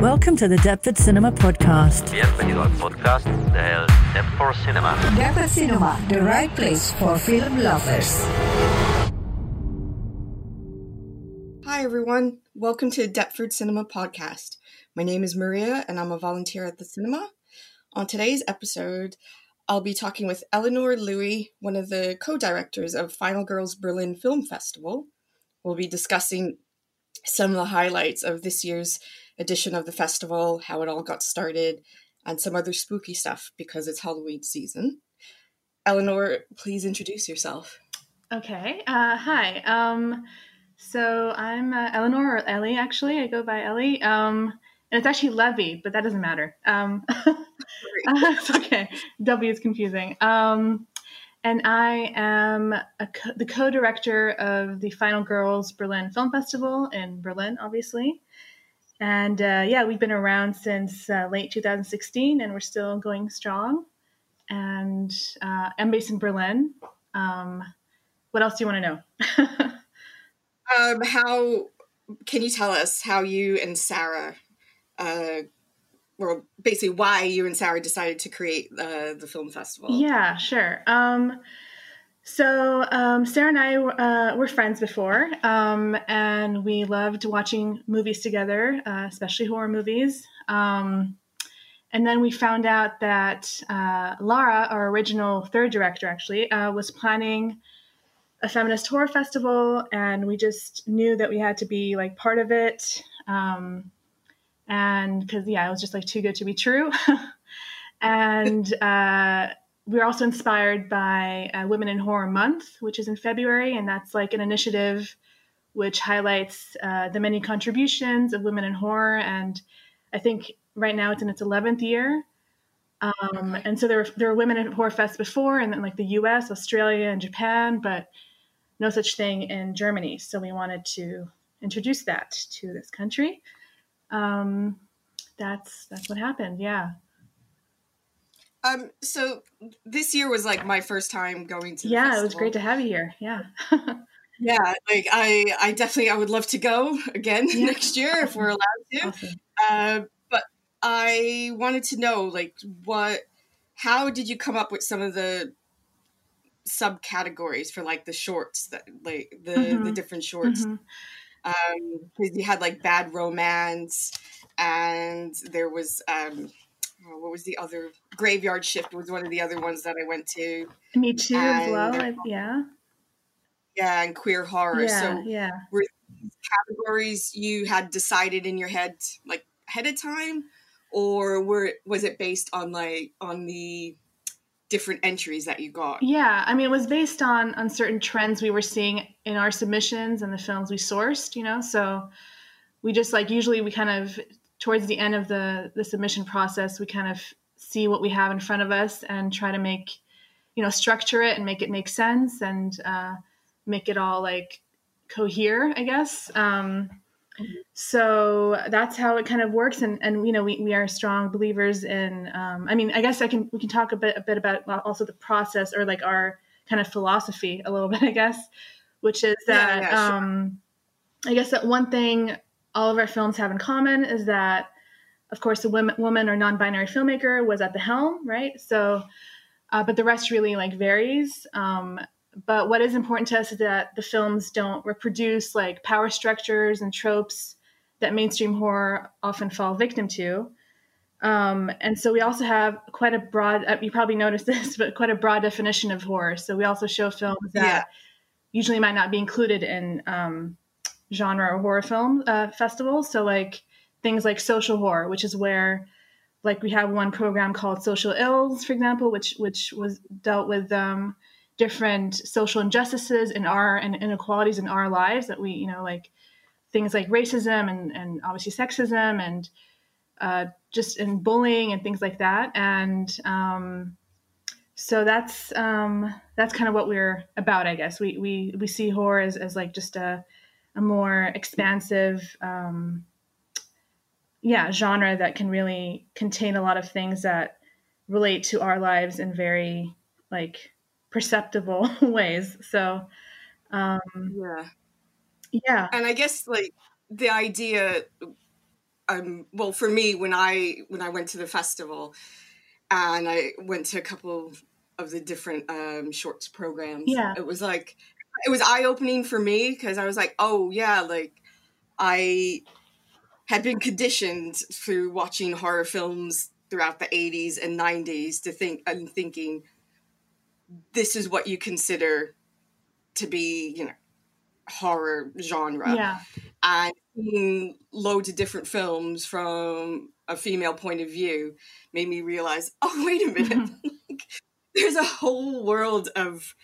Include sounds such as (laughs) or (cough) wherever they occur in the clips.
Welcome to the Deptford Cinema Podcast. Bienvenido al podcast del Deptford Cinema. Deptford Cinema, the right place for film lovers. Hi, everyone. Welcome to Deptford Cinema Podcast. My name is Maria, and I'm a volunteer at the cinema. On today's episode, I'll be talking with Eleanor Lewy, one of the co directors of Final Girls Berlin Film Festival. We'll be discussing some of the highlights of this year's edition of the festival, how it all got started, and some other spooky stuff because it's Halloween season. Eleanor, please introduce yourself. Okay. Uh, hi. Um, so I'm uh, Eleanor or Ellie. Actually, I go by Ellie. Um, and it's actually Levy, but that doesn't matter. Um, (laughs) (laughs) it's okay. W is confusing. Um, and I am co- the co-director of the Final Girls Berlin Film Festival in Berlin, obviously. And uh, yeah, we've been around since uh, late 2016, and we're still going strong. And uh, I'm based in Berlin. Um, what else do you want to know? (laughs) um, how can you tell us how you and Sarah, uh, or basically why you and Sarah decided to create uh, the film festival? Yeah, sure. Um, so um, Sarah and I uh, were friends before, um, and we loved watching movies together, uh, especially horror movies. Um, and then we found out that uh, Lara, our original third director, actually uh, was planning a feminist horror festival, and we just knew that we had to be like part of it. Um, and because yeah, it was just like too good to be true. (laughs) and uh, we're also inspired by uh, Women in Horror Month, which is in February, and that's like an initiative which highlights uh, the many contributions of women in horror. And I think right now it's in its 11th year. Um, and so there were, there were women in horror fests before, and then like the U.S., Australia, and Japan, but no such thing in Germany. So we wanted to introduce that to this country. Um, that's that's what happened. Yeah. Um, so this year was like my first time going to. yeah, it was great to have you here. Yeah. (laughs) yeah, like I, I definitely, I would love to go again (laughs) yeah. next year if we're allowed to. Awesome. Uh, but I wanted to know, like, what, how did you come up with some of the subcategories for like the shorts that, like the mm-hmm. the different shorts? Mm-hmm. Um, because you had like bad romance, and there was um oh, what was the other graveyard shift was one of the other ones that I went to. Me too, and as well. I, yeah. Yeah, and queer horror. Yeah, so yeah. Were categories you had decided in your head like ahead of time, or were was it based on like on the different entries that you got? Yeah, I mean, it was based on on certain trends we were seeing in our submissions and the films we sourced. You know, so we just like usually we kind of towards the end of the the submission process, we kind of see what we have in front of us and try to make, you know, structure it and make it make sense and uh, make it all like cohere, I guess. Um, so that's how it kind of works and and you know we, we are strong believers in um, i mean i guess i can we can talk a bit a bit about also the process or like our kind of philosophy a little (laughs) bit i guess which is that yeah, yeah, sure. um, i guess that one thing all of our films have in common is that, of course, a woman, woman or non-binary filmmaker was at the helm, right? So, uh, but the rest really like varies. Um, but what is important to us is that the films don't reproduce like power structures and tropes that mainstream horror often fall victim to. Um, and so we also have quite a broad, uh, you probably noticed (laughs) this, but quite a broad definition of horror. So we also show films that yeah. usually might not be included in um, genre horror film uh, festivals. So like things like social horror, which is where like we have one program called Social Ills, for example, which which was dealt with um, different social injustices in our and inequalities in our lives that we you know like things like racism and and obviously sexism and uh, just in bullying and things like that and um, so that's um, that's kind of what we're about i guess we we we see horror as, as like just a a more expansive um, yeah genre that can really contain a lot of things that relate to our lives in very like perceptible (laughs) ways. So um yeah. yeah. And i guess like the idea um, well, for me, when I when I went to the festival, and I went to a couple of the different um, shorts programs, Yeah. it was like it was eye opening for me because I was like, oh yeah, like I had been conditioned through watching horror films throughout the 80s and 90s to think and thinking this is what you consider to be you know horror genre. Yeah. and seeing loads of different films from a female point of view made me realize oh wait a minute. Mm-hmm. (laughs) Like, there's a whole world of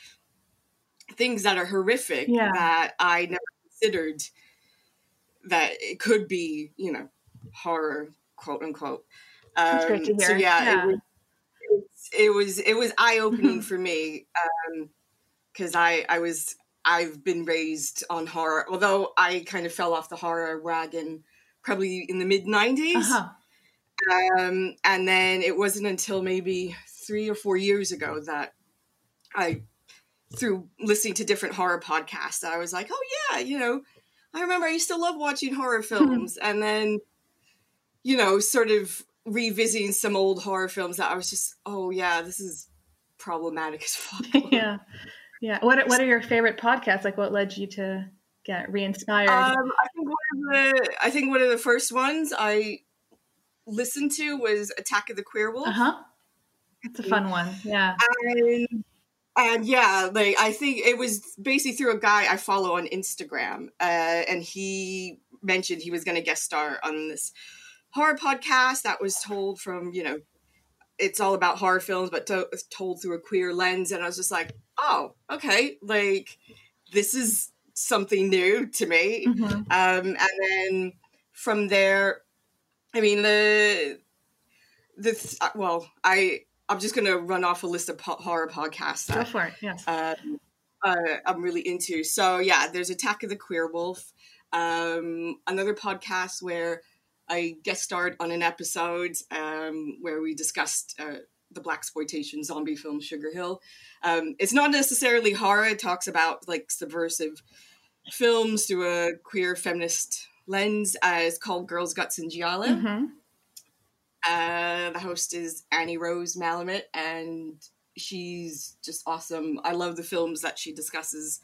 things that are horrific Yeah. that i never considered that it could be you know horror quote unquote That's great to Um, so yeah, Yeah. It, was, it was it was eye opening Mhm. for me because I I was I've been raised on horror, although I kind of fell off the horror wagon probably in the mid '90s, Uh-huh. um, and then it wasn't until maybe three or four years ago that I, through listening to different horror podcasts, I was like, oh yeah, you know, I remember I used to love watching horror (laughs) films, and then, you know, sort of revisiting some old horror films that I was just, oh yeah, this is problematic as fuck. (laughs) yeah. Yeah. What are, what are your favorite podcasts? Like what led you to get re-inspired? Um, I think one of the I think one of the first ones I listened to was Attack of the Queer Wolf. uh-huh. It's a fun one. Yeah. and and yeah, like I think it was basically through a guy I follow on Instagram, uh, and he mentioned he was going to guest star on this horror podcast that was told from you know, it's all about horror films, but to, told through a queer lens, and I was just like, oh, okay, like this is something new to me. Mhm. Um, and then from there, I mean the the th- uh, well, I I'm just gonna run off a list of po- horror podcasts Go for it. Yes. um, uh, I'm really into. So yeah, there's Attack of the Queer Wolf, um, another podcast where I guest starred on an episode um, where we discussed uh, the black exploitation zombie film Sugar Hill. Um, it's not necessarily horror; it talks about like subversive films through a queer feminist lens. Uh, it's called Girls, Guts, and Giallo. Mhm. Uh, the host is Annie Rose Malamet, and she's just awesome. I love the films that she discusses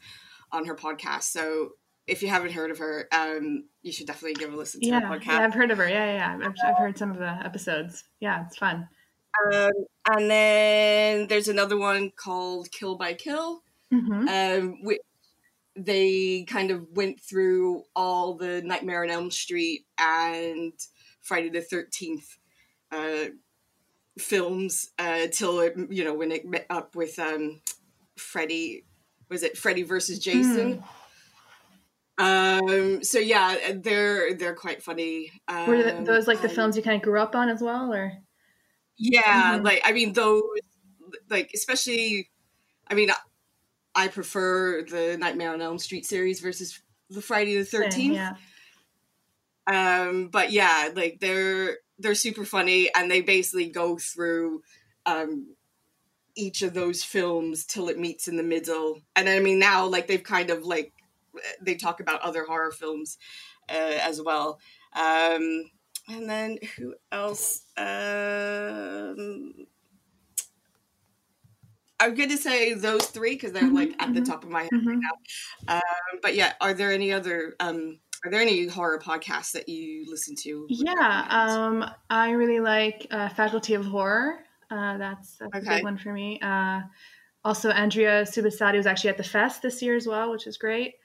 on her podcast. So if you haven't heard of her, um, you should definitely give a listen to Yeah. her podcast. yeah. I've heard of her. Yeah. Yeah. yeah. I've, I've heard some of the episodes. Yeah. It's fun. Um, and then there's another one called Kill by Kill. hmm Um, which they kind of went through all the Nightmare on Elm Street and Friday the Thirteenth uh, films uh, till it, you know when it met up with um, Freddy. Was it Freddy versus Jason? Um. So yeah, they're they're quite funny. Um, Were those like the films you kind of grew up on as well, or? Yeah, Mhm. like I mean those like especially I mean I prefer the Nightmare on Elm Street series versus the Friday the 13th. Yeah. Um but yeah, like they're they're super funny and they basically go through um each of those films till it meets in the middle. And I mean now like they've kind of like they talk about other horror films uh, as well. Um and then who else? Um, I'm going to say those three because they're like at the mhm, top of my head Mhm. right now. Um, but yeah, are there any other? Um, are there any horror podcasts that you listen to? Yeah, um, I really like uh, Faculty of Horror. Uh, that's, that's a Okay. big one for me. Uh, also, Andrea Subissati was actually at the fest this year as well, which is great.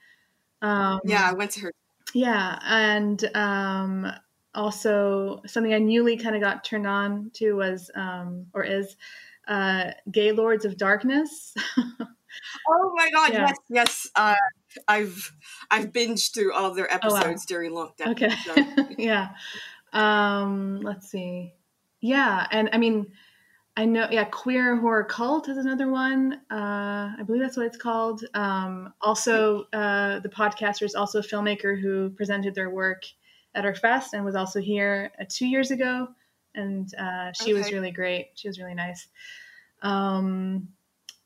Um, yeah, I went to her. yeah, and um, also something I newly kind of got turned on to was um, or is uh, Gaylords of Darkness. (laughs) Oh my god, Yeah. yes, yes. Uh, I've I've binged through all their Oh, wow. episodes during lockdown. Okay. so- (laughs) yeah. Um, let's see. Yeah, and I mean, I know. Yeah, queer horror cult is another one. Uh, I believe that's what it's called. Um, also, uh, the podcaster is also a filmmaker who presented their work at our fest and was also here uh, two years ago, and uh, she was really great. She was really nice. Um,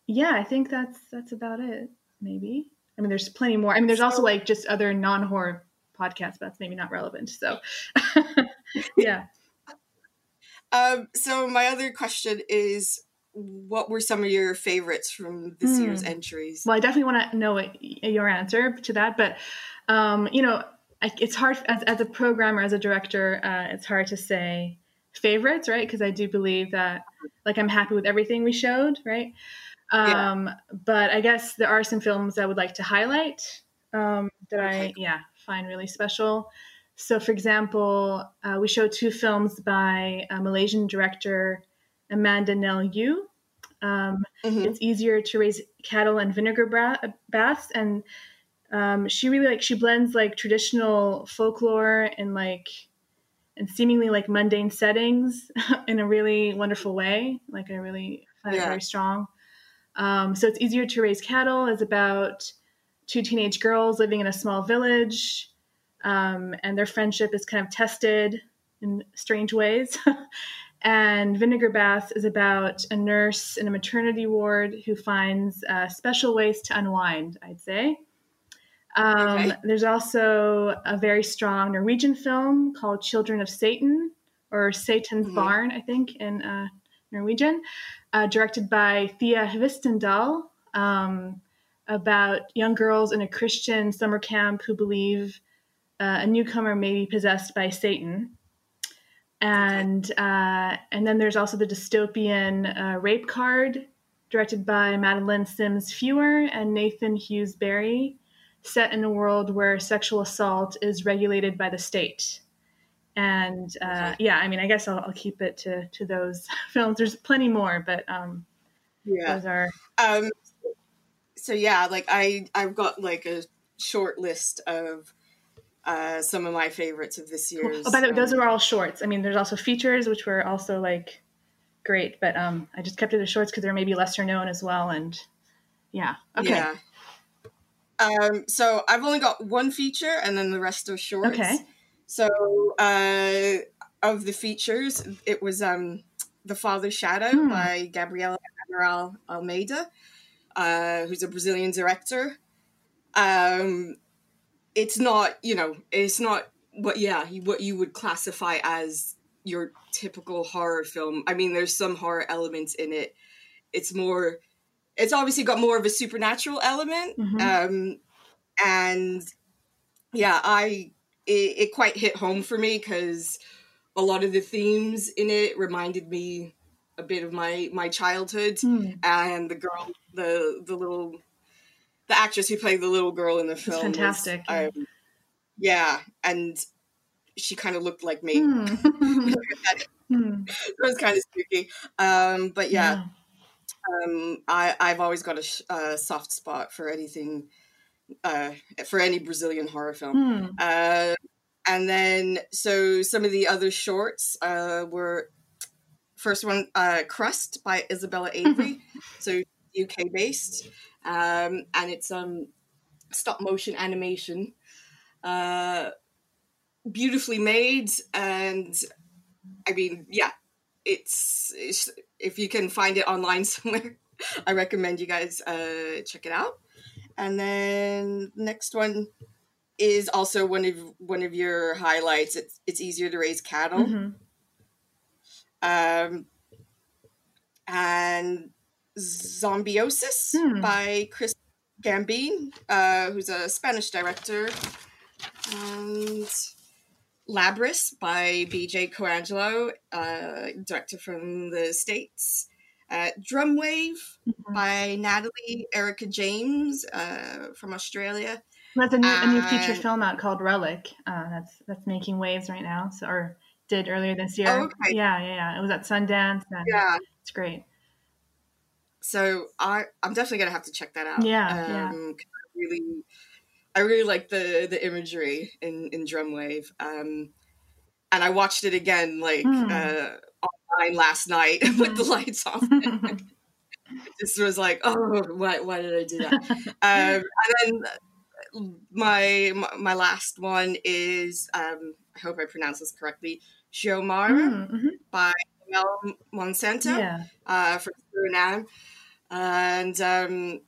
yeah, I think that's that's about it. Maybe. I mean, there's plenty more. I mean, there's also like just other non horror podcast, but that's maybe not relevant. So, (laughs) yeah. (laughs) Um, so my other question is, what were some of your favorites from this Hmm. year's entries? Well, I definitely want to know your answer to that, but um, you know, I, it's hard as, as a programmer, as a director, uh, it's hard to say favorites, right? Because I do believe that, like, I'm happy with everything we showed, right? Yeah. Um, But I guess there are some films I would like to highlight um, that I, Okay. yeah, find really special. So, for example, uh, we show two films by a Malaysian director, Amanda Nell Eu. Um, Mhm. it's easier to raise cattle and vinegar bra- baths and um, she really like she blends like traditional folklore and like and seemingly like mundane settings (laughs) in a really wonderful way like i really find it very strong um, so it's easier to raise cattle is about two teenage girls living in a small village um, and their friendship is kind of tested in strange ways (laughs) And Vinegar Bath is about a nurse in a maternity ward who finds uh, special ways to unwind, I'd say. Um, Okay. There's also a very strong Norwegian film called Children of Satan, or Satan's Mhm. Barn, I think, in uh, Norwegian, uh, directed by Thea Hvistendahl, um, about young girls in a Christian summer camp who believe uh, a newcomer may be possessed by Satan. And uh, and then there's also the dystopian uh, rape card directed by madeline sims fewer and nathan hughes berry set in a world where sexual assault is regulated by the state and uh, yeah i mean i guess I'll, I'll keep it to, to those (laughs) films there's plenty more but um, Yeah. those are Um, so yeah, like I I've got like a short list of uh, some of my favorites of this year's. oh, by the way those are all shorts i mean there's also features which were also like great but um, i just kept it as shorts because they're maybe lesser known as well and yeah okay Yeah. Um, so I've only got one feature, and then the rest are shorts. Okay. So uh, of the features, it was um, "The Father's Shadow" Hmm. by Gabriela Amaral Almeida, uh, who's a Brazilian director. Um, it's not, you know, it's not what, yeah, what you would classify as your typical horror film. I mean, there's some horror elements in it. It's more it's obviously got more of a supernatural element Mhm. um and yeah i it, it quite hit home for me because a lot of the themes in it reminded me a bit of my my childhood Hmm. and the girl the the little the actress who played the little girl in the film was, fantastic. um, yeah and she kind of looked like me Hmm. it (laughs) Hmm. was kind of spooky um but yeah um, I, I've always got a, sh- a soft spot for anything, uh, for any Brazilian horror film. Hmm. Uh, and then, so some of the other shorts uh, were first one, uh, Crust by Isabella (laughs) Avery, so UK based, um, and it's um, stop motion animation, uh, beautifully made, and I mean, yeah, it's, it's if you can find it online (laughs) somewhere, I recommend you guys uh, check it out. And then next one is also one of one of your highlights. It's it's easier to raise cattle. Mhm. Um, and Zombiosis Hmm. by Chris Gambin, uh, who's a Spanish director. And Labris by BJ Colangelo, uh, director from the States. Uh, Drumwave Mhm. by Natalie Erica James uh, from Australia. That's a new, a new feature film out called Relic. Uh, that's that's making waves right now, so, or did earlier this year. Oh, okay. Yeah, yeah, yeah. It was at Sundance. And Yeah. it's great. So I I'm definitely gonna have to check that out. Yeah, yeah. Um, 'cause I really I really like the the imagery in in Drumwave. Um, and I watched it again like uh, online last night (laughs) with the lights off. (laughs) this was like, oh, why why did I do that? (laughs) um, and then my my- my last one is um, I hope I pronounce this correctly. Xiomara Hmm, mhm. by Mel Monsanto Yeah. uh, from Suriname, and um,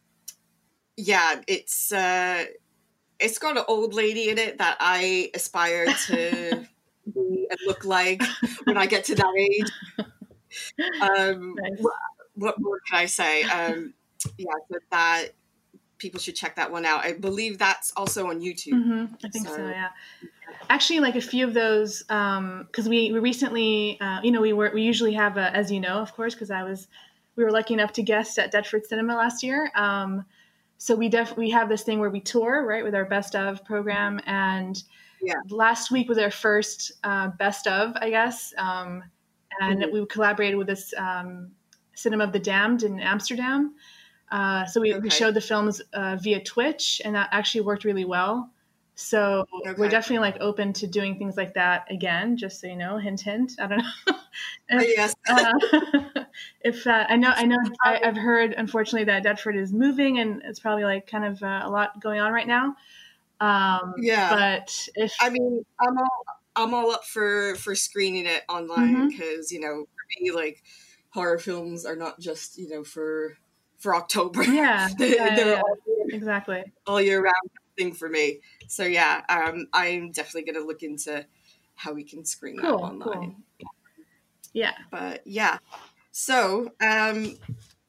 yeah, it's uh, it's got an old lady in it that I aspire to be and look like when I get to that (laughs) age. Um, Nice. what, what more can I say? Um, yeah, so that people should check that one out. I believe that's also on YouTube. hmm I think so. So- Yeah. Actually, like a few of those, because we, we recently, uh, you know, we were we usually have, a, as you know, of course, because I was, we were lucky enough to guest at Deptford Cinema last year. Um, so we def we have this thing where we tour right with our best of program, and Yeah. last week was our first uh, best of, I guess, um, and we collaborated with this um, Cinema of the Damned in Amsterdam. Uh, so we, we showed the films uh, via Twitch, and that actually worked really well. So we're definitely like open to doing things like that again. Just so you know, hint, hint. I don't know. (laughs) Oh, yes. uh, (laughs) if uh, I know, I know, (laughs) I, I've heard unfortunately that Deptford is moving, and it's probably like kind of uh, a lot going on right now. Um, Yeah. But if I mean, I'm all I'm all up for for screening it online because you know, for me, like horror films are not just you know for for October. yeah, (laughs) yeah, they're yeah, all, exactly. all year round thing for me. So yeah, um, I'm definitely gonna look into how we can screen that online. cool. Yeah. But yeah, so um,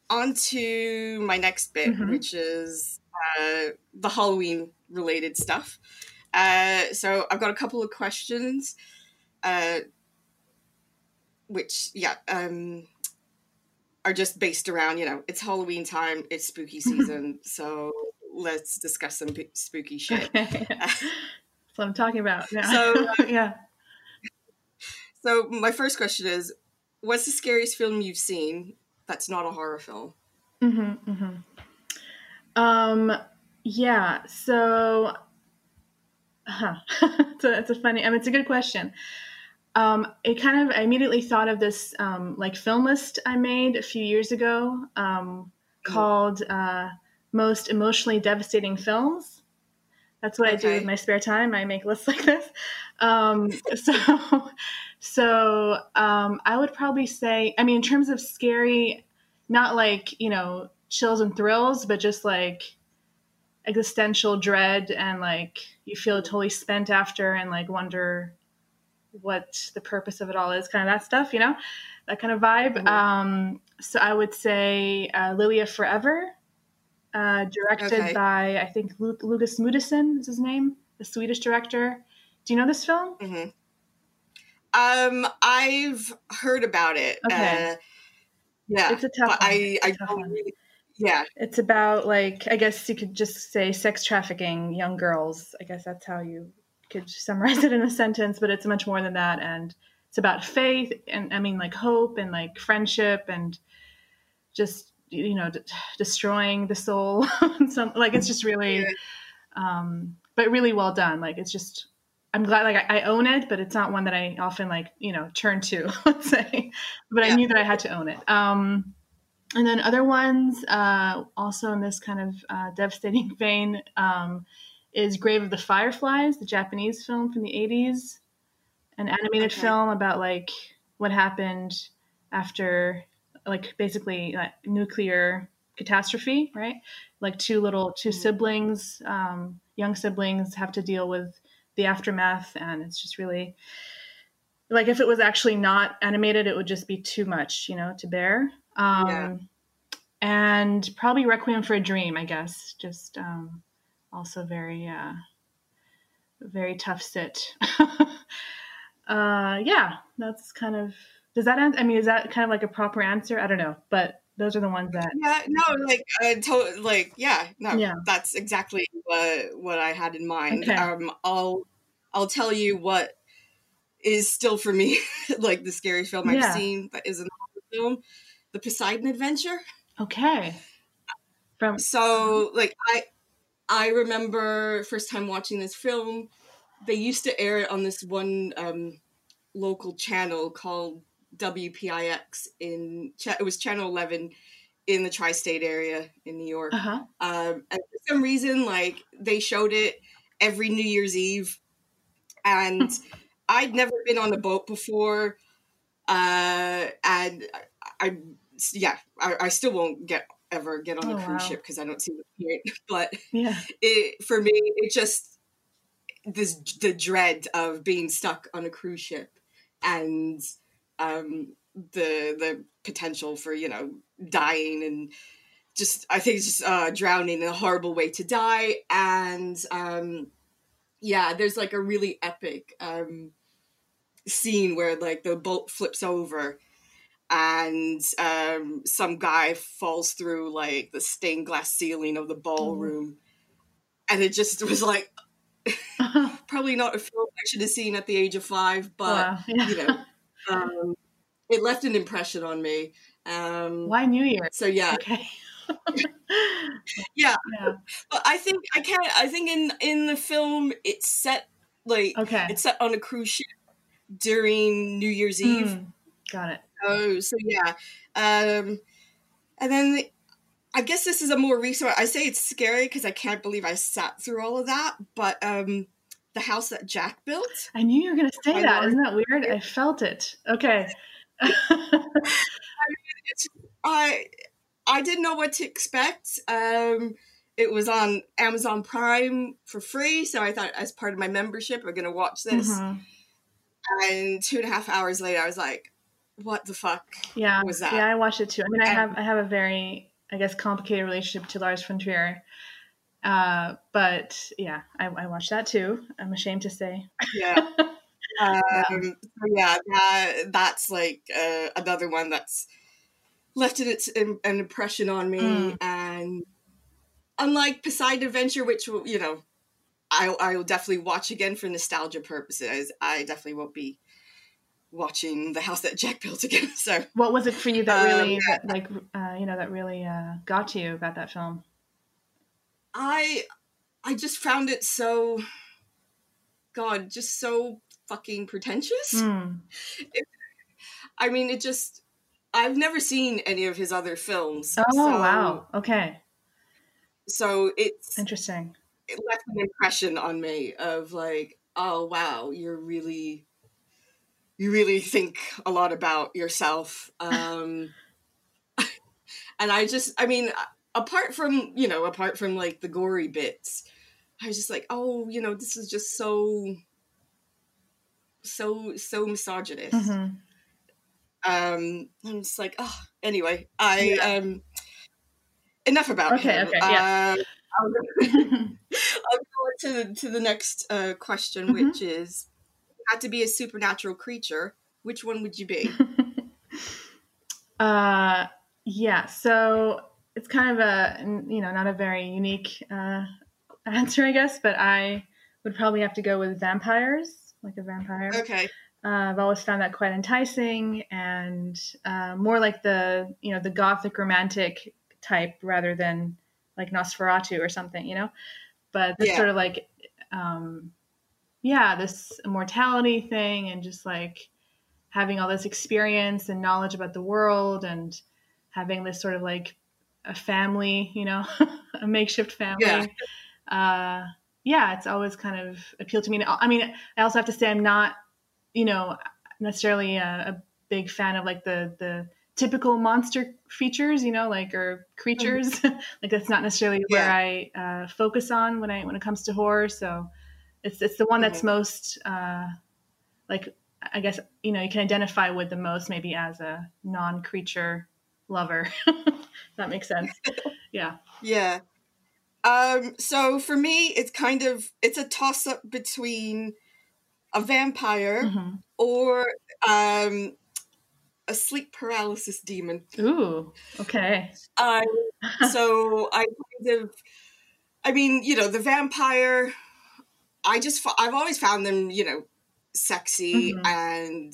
on to my next bit, Mhm. which is uh, the Halloween related stuff. Uh, so I've got a couple of questions, uh, which yeah, um, are just based around you know it's Halloween time, it's spooky (laughs) season, so let's discuss some spooky shit. Okay. (laughs) That's what I'm talking about. Yeah. So, uh, (laughs) yeah. So my first question is, what's the scariest film you've seen that's not a horror film? Mm-hmm, mm-hmm. Um, yeah. So, huh. (laughs) it's, a, it's a funny. I mean, it's a good question. Um, it kind of I immediately thought of this um, like film list I made a few years ago um, called uh, "Most Emotionally Devastating Films." That's what I do Okay. with my spare time. I make lists (laughs) like this. Um, (laughs) so, so um, I would probably say, I mean, in terms of scary, not like you know chills and thrills, but just like existential dread and like you feel totally spent after and like wonder what the purpose of it all is, kind of that stuff, you know, that kind of vibe. Mhm. Um, so I would say uh, Lilya Forever, uh, directed Okay. by I think Lu- Lukas Moodysson is his name, the Swedish director. Do you know this film? mm-hmm. Um, I've heard about it. Okay. Uh, yeah, It's a tough. I, I don't really. Yeah, It's about like I guess you could just say sex trafficking young girls. I guess that's how you could summarize (laughs) it in a sentence, but it's much more than that and it's about faith and I mean like hope and like friendship and just you know d- destroying the soul. (laughs) Some like it's just really um but really well done. Like it's just i'm glad like I, I own it but it's not one that i often like you know turn to (laughs) let's say. But i knew that i had to own it. Um and then other ones uh also in this kind of uh, devastating (laughs) vein um is grave of the fireflies the japanese film from the 80s an animated Okay. film about like what happened after like basically like nuclear catastrophe right like two little two Mhm. siblings um, young siblings have to deal with the aftermath and it's just really like if it was actually not animated it would just be too much you know to bear um, Yeah. and probably requiem for a dream i guess just um, also very uh, very tough sit (laughs) uh, yeah that's kind of does that answer i mean is that kind of like a proper answer i don't know but those are the ones that yeah, no, like, uh, to- like, yeah, no, Yeah. that's exactly what what I had in mind. Okay. Um, I'll I'll tell you what is still for me (laughs) like the scariest film Yeah. I've seen that isn't a horror film, The Poseidon Adventure. okay from So like I I remember first time watching this film, they used to air it on this one um, local channel called WPIX in it was channel 11 in the tri-state area in New York. uh-huh Um, and for some reason like they showed it every New Year's Eve and (laughs) I'd never been on a boat before uh, and I yeah, I, I still won't get ever get on a Oh, cruise wow. ship because I don't see the point. (laughs) But Yeah. it for me, it just this the dread of being stuck on a cruise ship and um, the the potential for you know dying and just I think it's just uh, drowning in a horrible way to die and um, yeah, there's like a really epic um, scene where like the boat flips over and um, some guy falls through like the stained glass ceiling of the ballroom and it just was like (laughs) (laughs) probably not a film I should have seen at the age of five, but wow. Yeah. (laughs) you know, um, it left an impression on me. Um, Why New Year? so yeah, Okay. yeah. Yeah. But I think I can't. I think in in the film it's set like Okay. it's set on a cruise ship during New Year's Eve. Mm, got it. Oh, so yeah. Um, and then I guess this is a more recent. I say it's scary because I can't believe I sat through all of that. But um, the house that Jack built. I knew you were going to say I that. Isn't that weird? I felt it. Okay. (laughs) it's I I didn't know what to expect. Um, it was on Amazon Prime for free, so I thought as part of my membership, I'm gonna watch this. Mhm. And two and a half hours later, I was like, "What the fuck?" Yeah. was that? Yeah, I watched it too. I mean, I And- have I have a very I guess complicated relationship to Lars von Trier. Uh, but yeah, I, I watched that too. I'm ashamed to say. Yeah. (laughs) Um, so yeah, that, that's like uh, another one that's left an, an impression on me. Mm. And unlike Poseidon Adventure, which you know, I I will definitely watch again for nostalgia purposes. I definitely won't be watching the house that Jack built (laughs) again. So What was it for you that Um, really that, like uh, you know that really uh, got to you about that film? I I just found it so God, just so fucking pretentious. (laughs) Mm. I mean, it just I've never seen any of his other films. Oh so, wow. Okay. So it's Interesting. it left an impression on me of like, oh wow, you're really you really think a lot about yourself. Um (laughs) and I just I mean, apart from, you know, apart from like the gory bits, I was just like, oh, you know, this is just so so so misogynist. hmm um i'm just like oh anyway i Yeah. um enough about Okay, him okay, yeah. Um, (laughs) I'll, go, (laughs) I'll go on to the, to the next uh, question Mhm. which is had to be a supernatural creature which one would you be (laughs) uh, yeah. So it's kind of a you know not a very unique uh, (laughs) answer, I guess, but I would probably have to go with vampires, like a vampire. okay Uh, I've always found that quite enticing and uh, more like the you know the gothic romantic type rather than like Nosferatu or something, you know. But this Yeah. sort of like, um, yeah, this immortality thing and just like having all this experience and knowledge about the world and having this sort of like a family, you know, (laughs) a makeshift family. Yeah. Uh, yeah, it's always kind of appealed to me. I mean, I also have to say I'm not, you know, necessarily a, a big fan of like the the typical monster features, you know, like or creatures. (laughs) like that's not necessarily where I uh, focus on when I when it comes to horror. So it's it's the one that's most uh, like I guess you know you can identify with the most maybe as a non creature lover. (laughs) That makes sense. (laughs) Yeah. yeah um so for me it's kind of it's a toss up between a vampire Mhm. or um a sleep paralysis demon Ooh. Okay. (laughs) So I kind of, I mean, you know, the vampire. I just, I've always found them, you know, sexy Mhm. and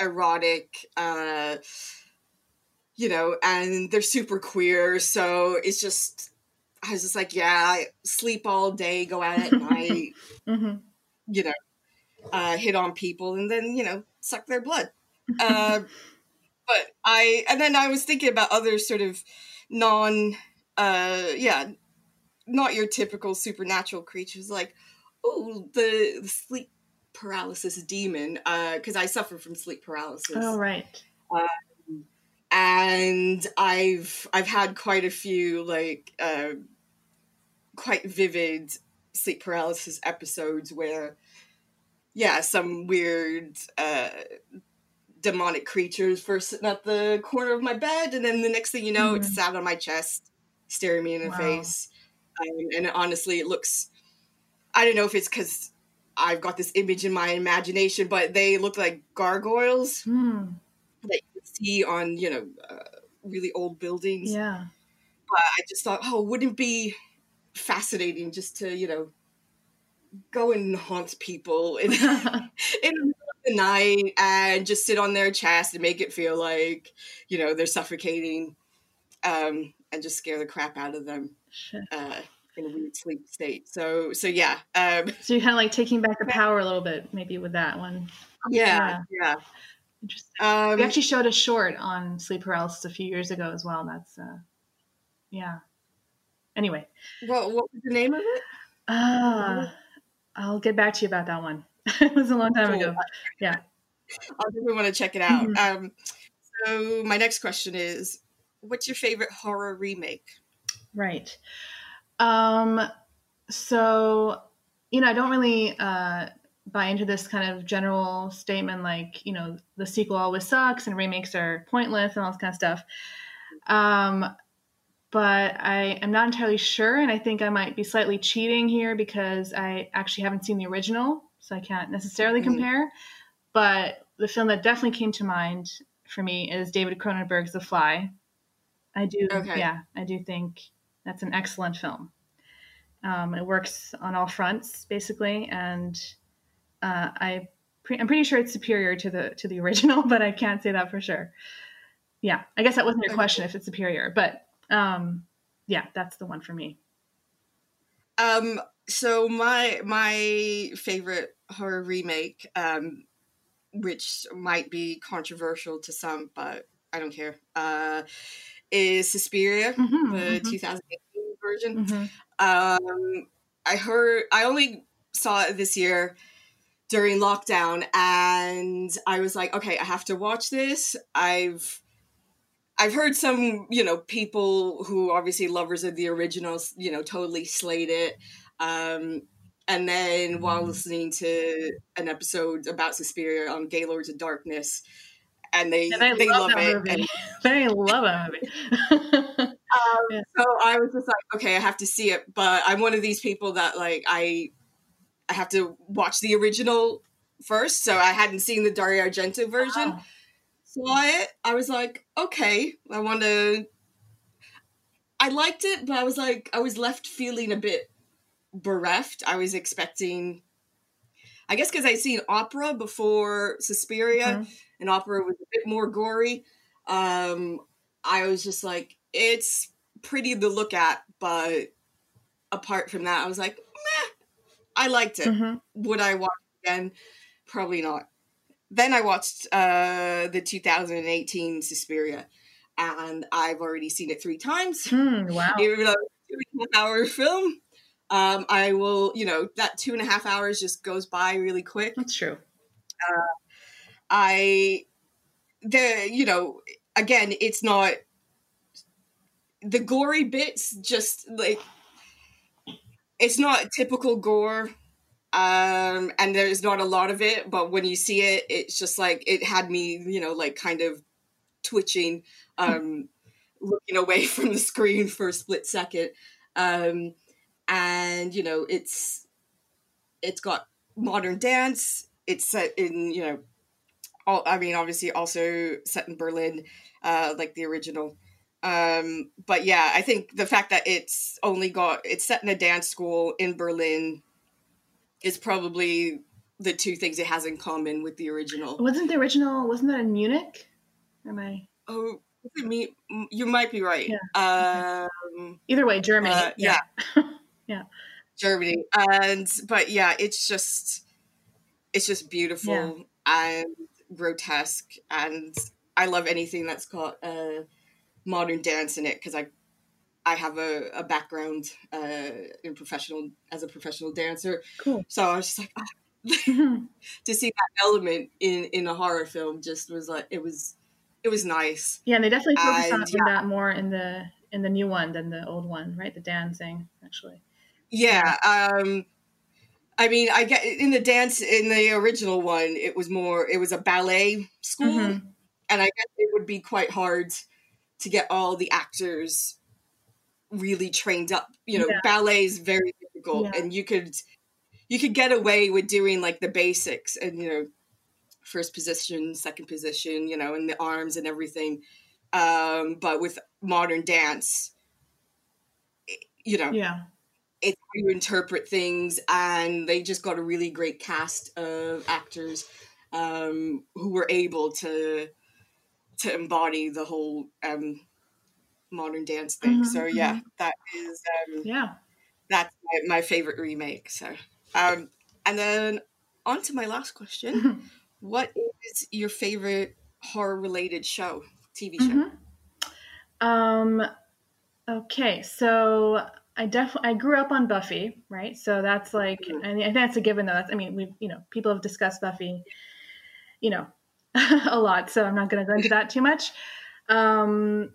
erotic. Uh, you know, and they're super queer. So it's just, I was just like, yeah, I sleep all day, go out at night, (laughs) hmm you know, uh, hit on people, and then you know, suck their blood. (laughs) Uh, but I, and then I was thinking about other sort of non, uh, yeah, not your typical supernatural creatures, like oh, the, the sleep paralysis demon, because I suffer from sleep paralysis, Oh right. and I've I've had quite a few like uh, quite vivid sleep paralysis episodes where yeah some weird uh, demonic creatures first sitting at the corner of my bed and then the next thing you know it's sat on my chest staring me in the Wow. face um, and honestly it looks I don't know if it's because I've got this image in my imagination but they look like gargoyles Hmm. that you see on you know uh, really old buildings Yeah. but I just thought, oh, wouldn't it be fascinating just to, you know, go and haunt people in, (laughs) in the middle of the night and just sit on their chest and make it feel like, you know, they're suffocating um, and just scare the crap out of them Shit. uh, in a weird sleep state. So, so yeah, um, So you're kind of like taking back the (laughs) power a little bit, maybe with that one. yeah, yeah. Interesting. Um, we actually showed a short on sleep paralysis a few years ago as well. That's uh, yeah. Anyway, what, what was the name of it? uh, I'll get back to you about that one. (laughs) it was a long time Cool. ago. Yeah. I really want to check it out. Mhm. Um, so my next question is, what's your favorite horror remake? Right. Um, so, you know, I don't really uh, buy into this kind of general statement like, you know, the sequel always sucks and remakes are pointless and all this kind of stuff. Um, but I am not entirely sure, and I think I might be slightly cheating here because I actually haven't seen the original, so I can't necessarily Mhm. compare. But the film that definitely came to mind for me is David Cronenberg's The Fly. I do, Okay. yeah, I do think that's an excellent film. Um, it works on all fronts, basically, and uh, I pre- I'm pretty sure it's superior to the to the (laughs) original, but I can't say that for sure. Yeah, I guess that wasn't your question if it's superior, but um, yeah, that's the one for me. Um, so my my favorite horror remake, um, which might be controversial to some, but I don't care, uh, is Suspiria, Mhm, the mhm, 2018 version. mhm. Um, I heard I only saw it this year during lockdown, and I was like, okay, I have to watch this. I've I've heard some, you know, people who obviously lovers of the originals, you know, totally slate it. Um, and then while listening to an episode about Suspiria on Gaylords of Darkness, and they And I they love, love, it, and (laughs) they love that movie. (laughs) Um, yeah. so I was just like, okay, I have to see it. But I'm one of these people that like I I have to watch the original first. So I hadn't seen the Dario Argento version. Wow. Saw it. I was like, okay, I want to. I liked it, but I was like, I was left feeling a bit bereft. I was expecting, I guess, because I'd seen Opera before Suspiria, Mhm. and Opera was a bit more gory. Um, I was just like, it's pretty to look at, but apart from that, I was like, meh, I liked it. Mhm. Would I watch it again? Probably not. Then I watched uh, the 2018 Suspiria, and I've already seen it three times. Hmm, wow. Even though it's a two and a half hour film, um, I will, you know, that two and a half hours just goes by really quick. That's true. I, the, you know, again, it's not the gory bits, just like, it's not typical gore. Um, and there's not a lot of it, but when you see it, it's just like, it had me, you know, like kind of twitching, um, looking away (laughs) from the screen for a split second. Um, and, you know, it's, it's got modern dance. It's set in, you know, all, I mean, obviously also set in Berlin, uh, like the original. Um, but yeah, I think the fact that it's only got it's set in a dance school in Berlin is probably the two things it has in common with the original. Wasn't the original? Wasn't that in Munich? Am I? Oh, me? You might be right. Um, Either way, Germany. uh, yeah, Yeah. (laughs) Yeah germany, and but yeah, it's just it's just beautiful and grotesque, and I love anything that's got uh, modern dance in it because I I have a, a background uh, in professional as a professional dancer, Cool. so I was just like Mhm. (laughs) (laughs) to see that element in in a horror film just was like it was it was nice. Yeah, and they definitely focus And, on yeah. that more in the in the new one than the old one, right? The dancing, actually. Yeah. Um, I mean, I get in the dance in the original one, it was more. It was a ballet school, Mhm. and I guess it would be quite hard to get all the actors really trained up. You know, Yeah. ballet is very difficult, Yeah. and you could you could get away with doing like the basics and you know first position, second position, you know, and the arms and everything. Um, but with modern dance, you know, Yeah. It's how you interpret things, and they just got a really great cast of actors um, who were able to to embody the whole um, modern dance thing. Mhm, So yeah, that is um, Yeah. that's my, my favorite remake. So, um, and then on to my last question: (laughs) What is your favorite horror related show, TV show? Mhm. Um, okay, so I definitely I grew up on Buffy, right? So that's like Mhm. I, mean, that's a given though. That's I mean we you know people have discussed Buffy, you know, (laughs) a lot. So I'm not going to go into that too much. Um,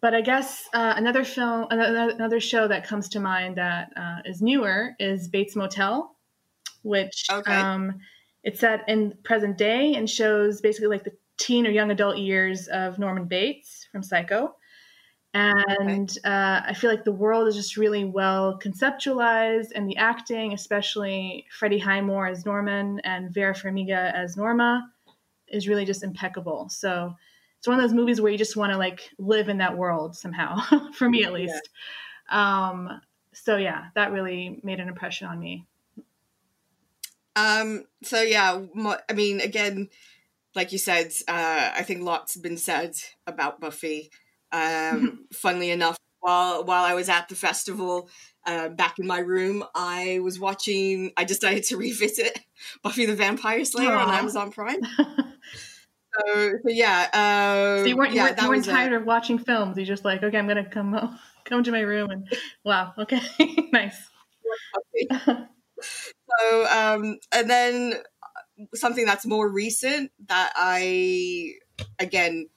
but I guess uh, another film, another, another show that comes to mind that uh, is newer is Bates Motel, which Okay. um, it's set in present day and shows basically like the teen or young adult years of Norman Bates from Psycho. And uh, I feel like the world is just really well conceptualized, and the acting, especially Freddie Highmore as Norman and Vera Farmiga as Norma, is really just impeccable. So it's one of those movies where you just want to like live in that world somehow, (laughs) for me at least. Um, so yeah, that really made an impression on me. Um, so yeah, I mean, again, like you said, uh, I think lots have been said about Buffy. Um, (laughs) funnily enough, while while I was at the festival, uh, back in my room, I was watching. I decided to (laughs) revisit Buffy the Vampire Slayer on Amazon Prime. (laughs) So, so yeah, uh, so you weren't, you yeah, weren't, you weren't was a- tired of watching films. You just like, okay, I'm gonna come home, come to my room, and wow, okay, nice. so um and then something that's more recent that i again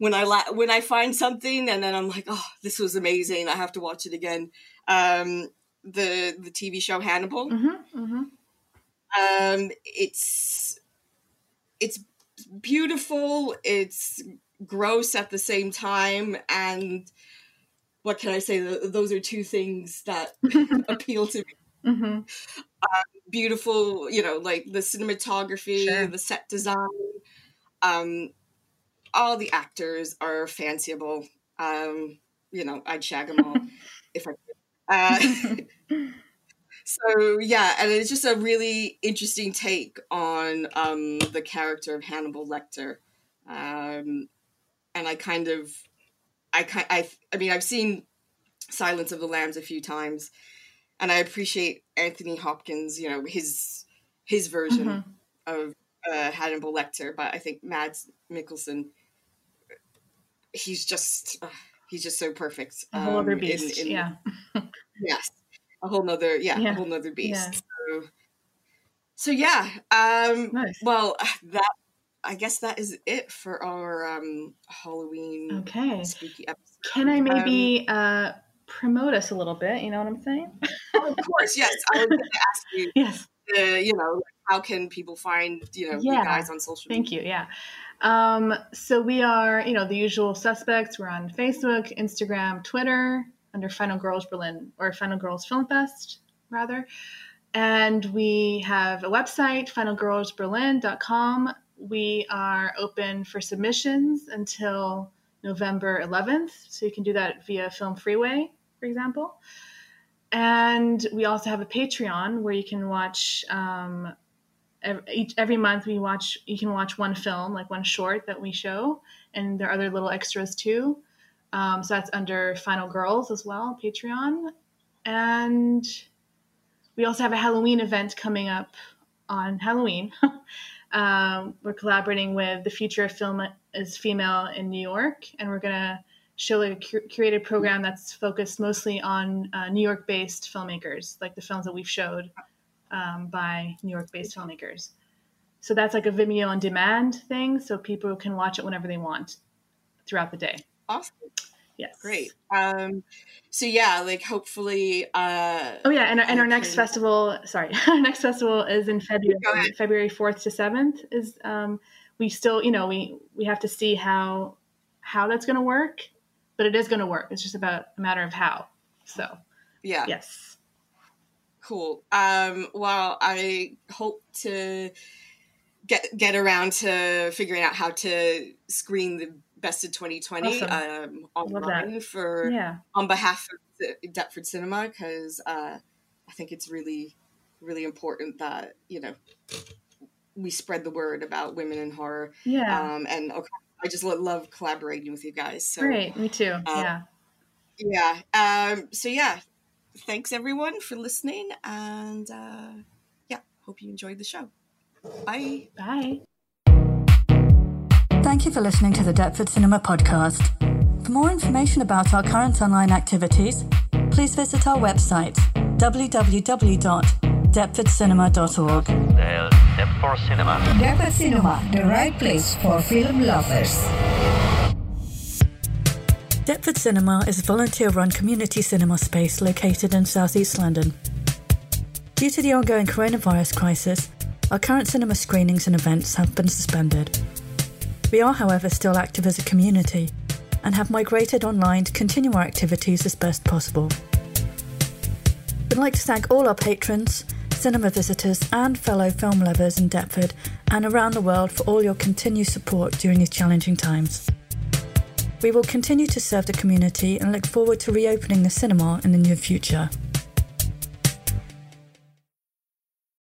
when i la- when i find something and then i'm like oh this was amazing. I have to watch it again. Um the the tv show hannibal. Hmm hmm um it's it's beautiful it's gross at the same time and what can i say? Those are two things that (laughs) appeal to me. Hmm beautiful, you know, like the cinematography, Sure. the set design. Um, all the actors are fanciable. Um, you know, I'd shag them all (laughs) if I could. Uh, (laughs) so yeah, and it's just a really interesting take on um, the character of Hannibal Lecter. Um, and I kind of, I I, I mean, I've seen Silence of the Lambs a few times, and I appreciate Anthony Hopkins, you know, his his version Mhm. of uh, Hannibal Lecter, but I think Mads Mikkelsen, he's just uh, he's just so perfect. A whole other um, in- beast. in- yeah. (laughs) Yes, a whole nother yeah, Yeah. a whole nother beast. Yeah. So, so yeah, um, Nice. well that I guess that is it for our um, Halloween Okay. spooky episode. Can I Um, maybe uh, promote us a little bit? You know what I'm saying? of course, yes. I was going to ask you, (laughs) yes. you know, how can people find you know Yeah. you guys on social media? Thank media? you. Yeah. Um, so we are, you know, the usual suspects. We're on Facebook, Instagram, Twitter under Final Girls Berlin or Final Girls Film Fest, rather. And we have a website, finalgirlsberlin.com. We are open for submissions until November 11th. So you can do that via Film Freeway, for example. And we also have a Patreon where you can watch um, each, every month we watch you can watch one film like one short that we show and there are other little extras too. Um, so that's under final girls as well patreon. And we also have a halloween event coming up on halloween. (laughs) Um, we're collaborating with the future of film is female in new york and we're going to show like a cur- curated program that's focused mostly on uh, new york based filmmakers like the films that we've showed um, by New York based filmmakers. So that's like a Vimeo on demand thing, so people can watch it whenever they want throughout the day. Awesome. Yes. Great. Um, so yeah, like hopefully. Uh, Oh yeah, and our, and our next festival, sorry, (laughs) our next festival is in February. February fourth to seventh. Is um, we still, you know, we we have to see how how that's going to work, but it is going to work. It's just about a matter of how. So Yeah. yes, Cool. Um, well, I hope to get get around to figuring out how to screen the best of 2020 um, online for yeah, on behalf of the Deptford Cinema because uh, I think it's really really important that you know we spread the word about women in horror. yeah, Um, and okay, I just lo- love collaborating with you guys. So great. Me too. uh, yeah, yeah. Um, so yeah, thanks everyone for listening, and uh, yeah, hope you enjoyed the show. Bye. bye. Thank you for listening to the Deptford Cinema podcast. For more information about our current online activities, please visit our website www.deptfordcinema.org. The Deptford Cinema. Deptford Cinema, the right place for film lovers. Deptford Cinema is a volunteer run community cinema space located in southeast London. Due to the ongoing coronavirus crisis, our current cinema screenings and events have been suspended. We are, however, still active as a community and have migrated online to continue our activities as best possible. We'd like to thank all our patrons, cinema visitors, and fellow film lovers in Deptford and around the world for all your continued support during these challenging times. We will continue to serve the community and look forward to reopening the cinema in the near future.